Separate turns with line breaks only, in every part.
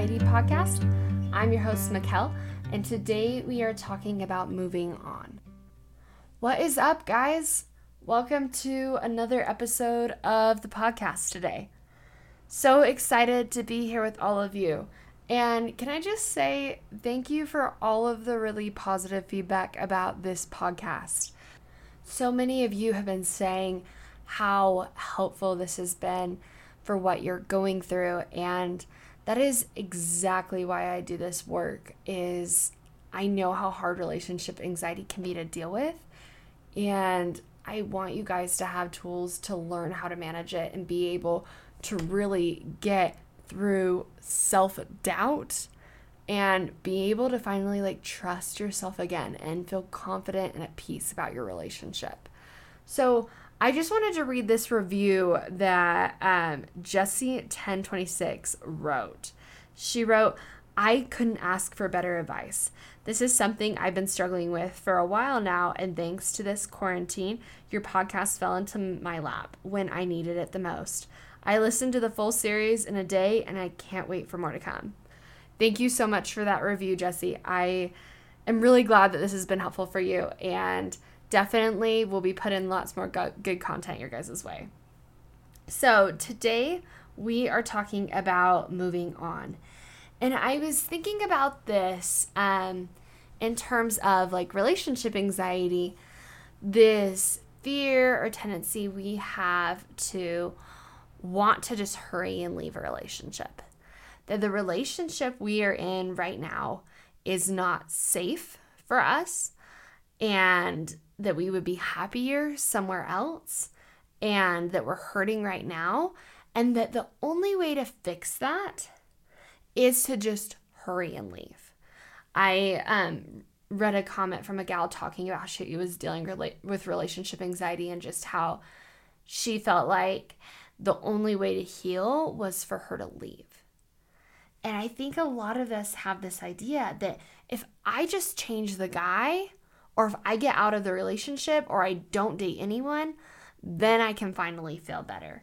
Anxiety podcast. I'm your host, Mikkel, and today we are talking about moving on. What is up, guys? Welcome to another episode of the podcast today. So excited to be here with all of you. And can I just say thank you for all of the really positive feedback about this podcast? So many of you have been saying how helpful this has been for what you're going through and that is exactly why I do this work is I know how hard relationship anxiety can be to deal with and I want you guys to have tools to learn how to manage it and be able to really get through self doubt and be able to finally like trust yourself again and feel confident and at peace about your relationship. So, I just wanted to read this review that um, Jessie1026 wrote. She wrote, I couldn't ask for better advice. This is something I've been struggling with for a while now, and thanks to this quarantine, your podcast fell into my lap when I needed it the most. I listened to the full series in a day, and I can't wait for more to come. Thank you so much for that review, Jesse. I am really glad that this has been helpful for you, and definitely will be putting lots more go- good content your guys' way. So, today we are talking about moving on. And I was thinking about this um, in terms of like relationship anxiety, this fear or tendency we have to want to just hurry and leave a relationship. That the relationship we are in right now is not safe for us and that we would be happier somewhere else and that we're hurting right now and that the only way to fix that is to just hurry and leave. I um, read a comment from a gal talking about she was dealing rela- with relationship anxiety and just how she felt like the only way to heal was for her to leave. And I think a lot of us have this idea that if I just change the guy, or if I get out of the relationship, or I don't date anyone, then I can finally feel better.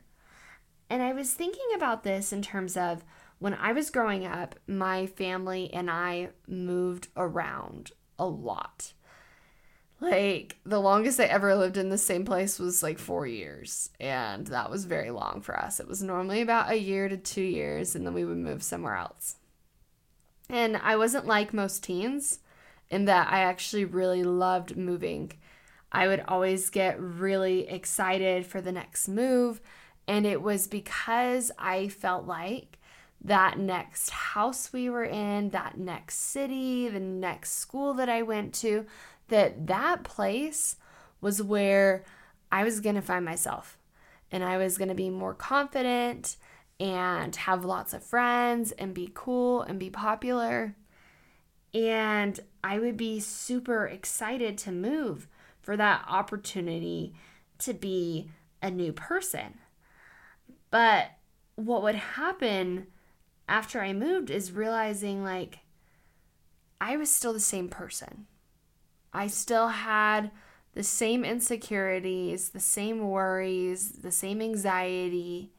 And I was thinking about this in terms of when I was growing up, my family and I moved around a lot. Like, the longest I ever lived in the same place was like four years, and that was very long for us. It was normally about a year to two years, and then we would move somewhere else. And I wasn't like most teens in that I actually really loved moving. I would always get really excited for the next move, and it was because I felt like that next house we were in, that next city, the next school that I went to, that that place was where I was going to find myself and I was going to be more confident and have lots of friends and be cool and be popular. And I would be super excited to move for that opportunity to be a new person. But what would happen after I moved is realizing like I was still the same person. I still had the same insecurities, the same worries, the same anxiety.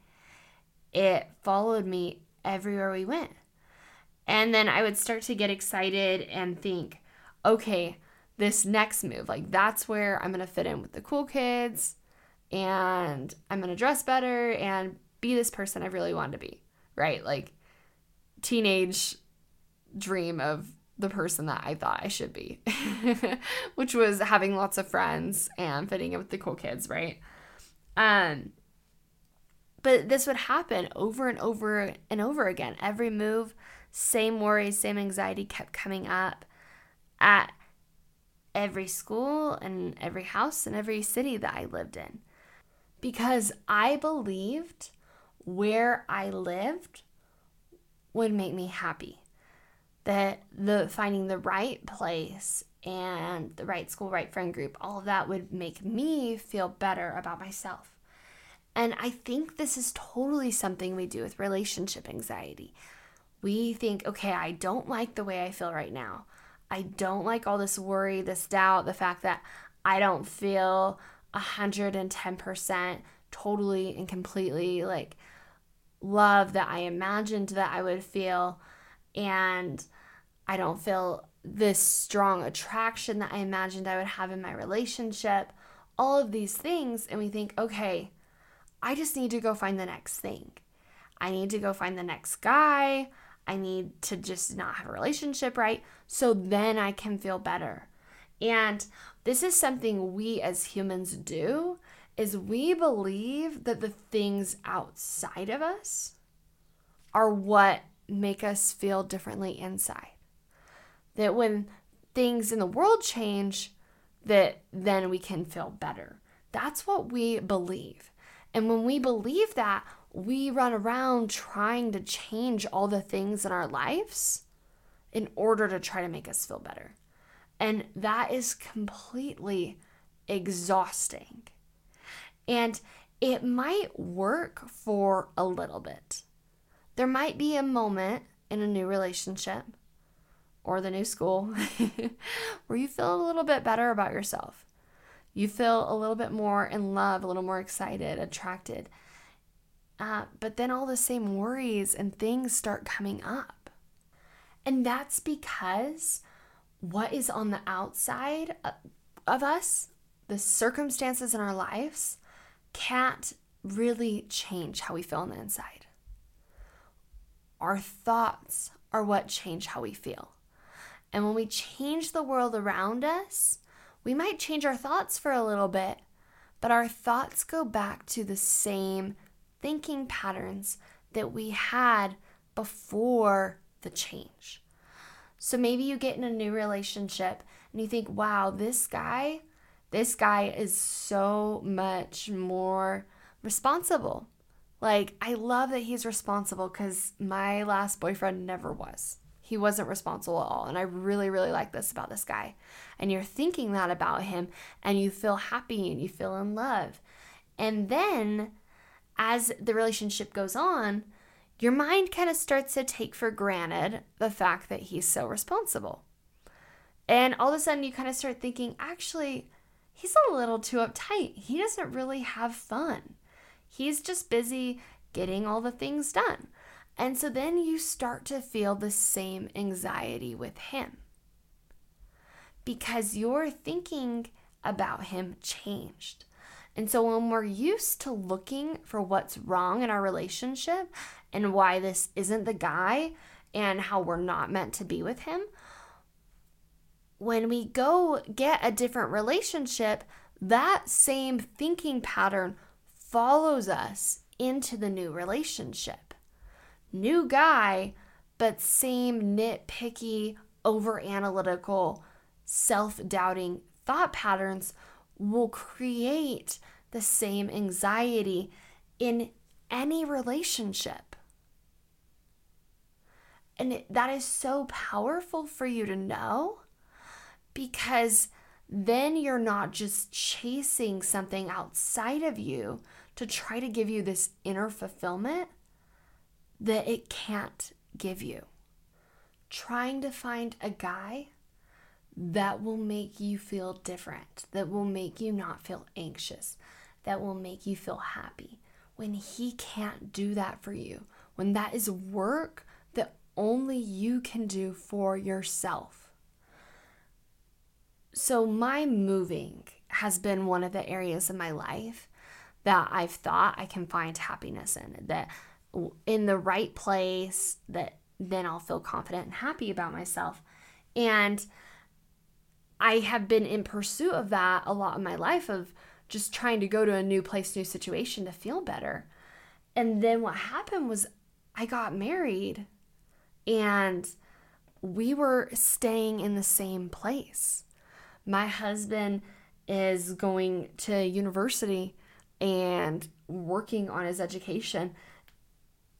It followed me everywhere we went. And then I would start to get excited and think, okay, this next move, like that's where I'm going to fit in with the cool kids and I'm going to dress better and be this person I really want to be, right? Like teenage dream of the person that I thought I should be, which was having lots of friends and fitting in with the cool kids, right? Um, but this would happen over and over and over again. Every move, same worries, same anxiety kept coming up at every school and every house and every city that I lived in. Because I believed where I lived would make me happy that the finding the right place and the right school, right friend group, all of that would make me feel better about myself. And I think this is totally something we do with relationship anxiety. We think, okay, I don't like the way I feel right now. I don't like all this worry, this doubt, the fact that I don't feel 110% totally and completely like love that I imagined that I would feel and I don't feel this strong attraction that I imagined I would have in my relationship. All of these things, and we think, okay, I just need to go find the next thing. I need to go find the next guy. I need to just not have a relationship, right? So then I can feel better. And this is something we as humans do is we believe that the things outside of us are what make us feel differently inside. That when things in the world change, that then we can feel better. That's what we believe. And when we believe that, we run around trying to change all the things in our lives in order to try to make us feel better. And that is completely exhausting. And it might work for a little bit. There might be a moment in a new relationship or the new school where you feel a little bit better about yourself. You feel a little bit more in love, a little more excited, attracted. Uh, but then all the same worries and things start coming up. And that's because what is on the outside of us, the circumstances in our lives, can't really change how we feel on the inside. Our thoughts are what change how we feel. And when we change the world around us, we might change our thoughts for a little bit, but our thoughts go back to the same thinking patterns that we had before the change. So maybe you get in a new relationship and you think, wow, this guy, this guy is so much more responsible. Like, I love that he's responsible because my last boyfriend never was. He wasn't responsible at all. And I really, really like this about this guy. And you're thinking that about him and you feel happy and you feel in love. And then as the relationship goes on, your mind kind of starts to take for granted the fact that he's so responsible. And all of a sudden, you kind of start thinking, actually, he's a little too uptight. He doesn't really have fun. He's just busy getting all the things done. And so then you start to feel the same anxiety with him because your thinking about him changed. And so when we're used to looking for what's wrong in our relationship and why this isn't the guy and how we're not meant to be with him, when we go get a different relationship, that same thinking pattern follows us into the new relationship. New guy, but same nitpicky, over analytical, self doubting thought patterns will create the same anxiety in any relationship. And that is so powerful for you to know because then you're not just chasing something outside of you to try to give you this inner fulfillment that it can't give you. Trying to find a guy that will make you feel different, that will make you not feel anxious, that will make you feel happy. When He can't do that for you, when that is work that only you can do for yourself. So, my moving has been one of the areas of my life that I've thought I can find happiness in, that in the right place, that then I'll feel confident and happy about myself. And I have been in pursuit of that a lot in my life of just trying to go to a new place, new situation to feel better. And then what happened was I got married and we were staying in the same place. My husband is going to university and working on his education.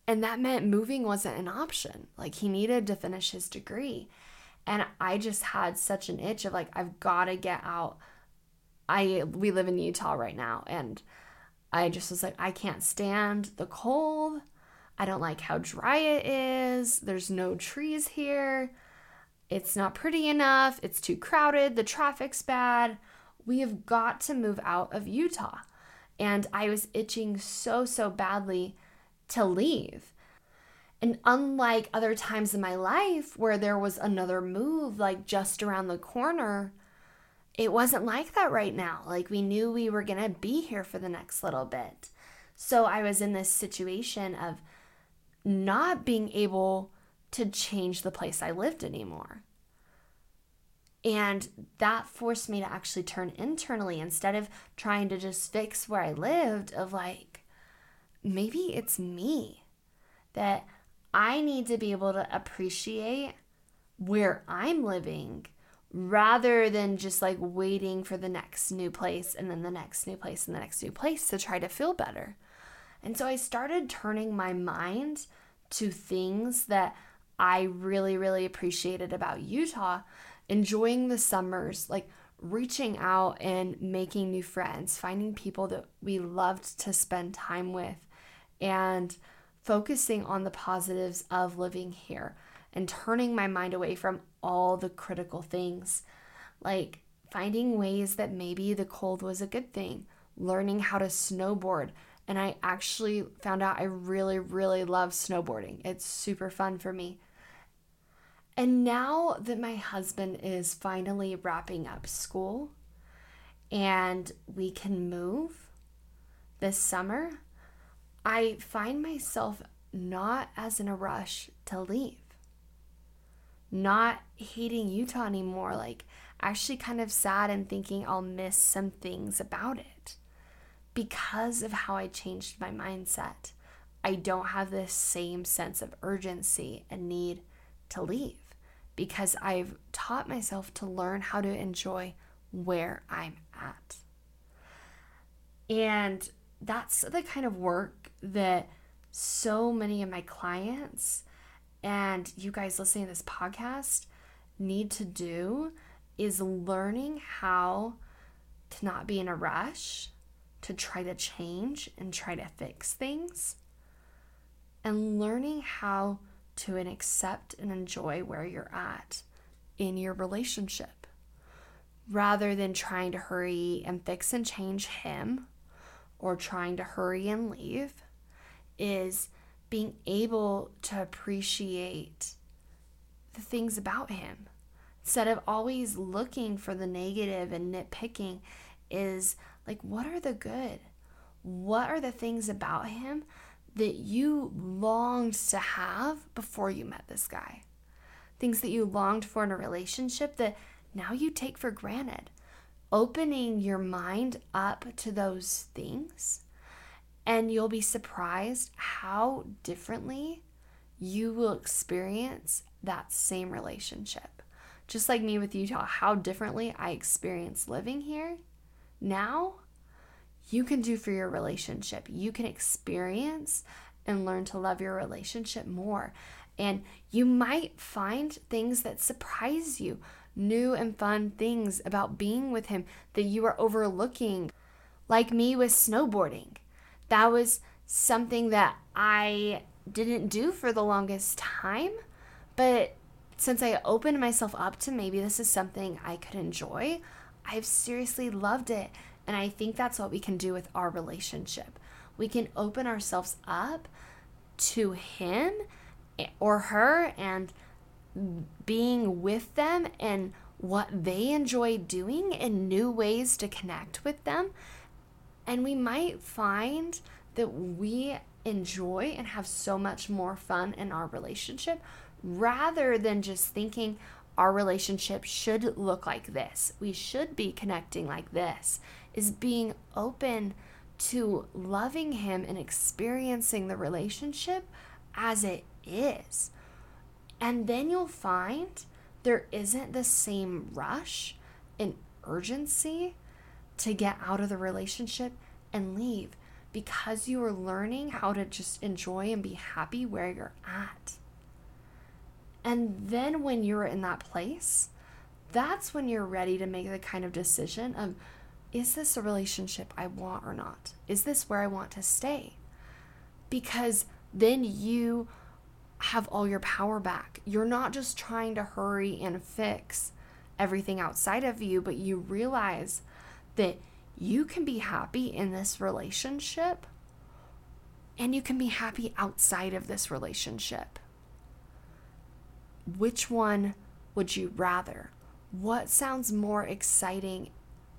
And that meant moving wasn't an option. Like he needed to finish his degree. And I just had such an itch of like, I've got to get out. I we live in Utah right now, and I just was like, I can't stand the cold. I don't like how dry it is. There's no trees here. It's not pretty enough. It's too crowded. The traffic's bad. We have got to move out of Utah. And I was itching so, so badly to leave. And unlike other times in my life where there was another move like just around the corner, it wasn't like that right now. Like we knew we were going to be here for the next little bit. So I was in this situation of not being able to change the place I lived anymore. And that forced me to actually turn internally instead of trying to just fix where I lived, of like, maybe it's me that I need to be able to appreciate where I'm living rather than just like waiting for the next new place and then the next new place and the next new place to try to feel better. And so I started turning my mind to things that I really, really appreciated about Utah, enjoying the summers, like reaching out and making new friends, finding people that we loved to spend time with, and focusing on the positives of living here and turning my mind away from all the critical things. Like finding ways that maybe the cold was a good thing, learning how to snowboard. And I actually found out I really, really love snowboarding. It's super fun for me. And now that my husband is finally wrapping up school and we can move this summer, I find myself not as in a rush to leave. Not hating Utah anymore, like actually kind of sad and thinking I'll miss some things about it because of how I changed my mindset. I don't have this same sense of urgency and need to leave because I've taught myself to learn how to enjoy where I'm at. And that's the kind of work that so many of my clients and you guys listening to this podcast need to do is learning how to not be in a rush, to try to change and try to fix things, and learning how to and accept and enjoy where you're at in your relationship. Rather than trying to hurry and fix and change him or trying to hurry and leave is being able to appreciate the things about him. Instead of always looking for the negative and nitpicking is like what are the good? What are the things about him that you longed to have before you met this guy? Things that you longed for in a relationship that now you take for granted. Opening your mind up to those things, and you'll be surprised how differently you will experience that same relationship. Just like me with Utah, how differently I experience living here now, you can do for your relationship. You can experience and learn to love your relationship more. And you might find things that surprise you new and fun things about being with him that you are overlooking. Like me with snowboarding. That was something that I didn't do for the longest time, but since I opened myself up to maybe this is something I could enjoy, I've seriously loved it. And I think that's what we can do with our relationship. We can open ourselves up to him or her and being with them and what they enjoy doing and new ways to connect with them. And we might find that we enjoy and have so much more fun in our relationship rather than just thinking our relationship should look like this. We should be connecting like this. Is being open to loving him and experiencing the relationship as it is. And then you'll find there isn't the same rush and urgency to get out of the relationship and leave because you are learning how to just enjoy and be happy where you're at. And then when you're in that place, that's when you're ready to make the kind of decision of is this a relationship I want or not? Is this where I want to stay? Because then you have all your power back. You're not just trying to hurry and fix everything outside of you, but you realize that you can be happy in this relationship and you can be happy outside of this relationship. Which one would you rather? What sounds more exciting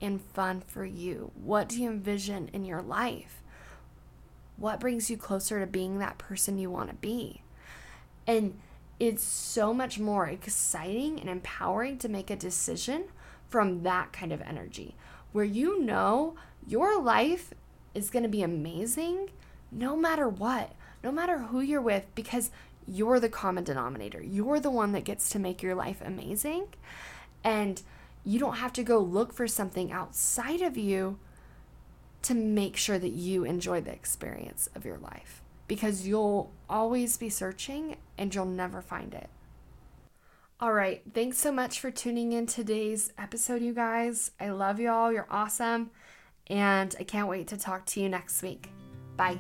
and fun for you? What do you envision in your life? What brings you closer to being that person you want to be? And it's so much more exciting and empowering to make a decision from that kind of energy where you know your life is going to be amazing no matter what, no matter who you're with, because you're the common denominator. You're the one that gets to make your life amazing. And you don't have to go look for something outside of you to make sure that you enjoy the experience of your life because you'll always be searching and you'll never find it. All right, thanks so much for tuning in today's episode, you guys. I love y'all. You're awesome. And I can't wait to talk to you next week. Bye.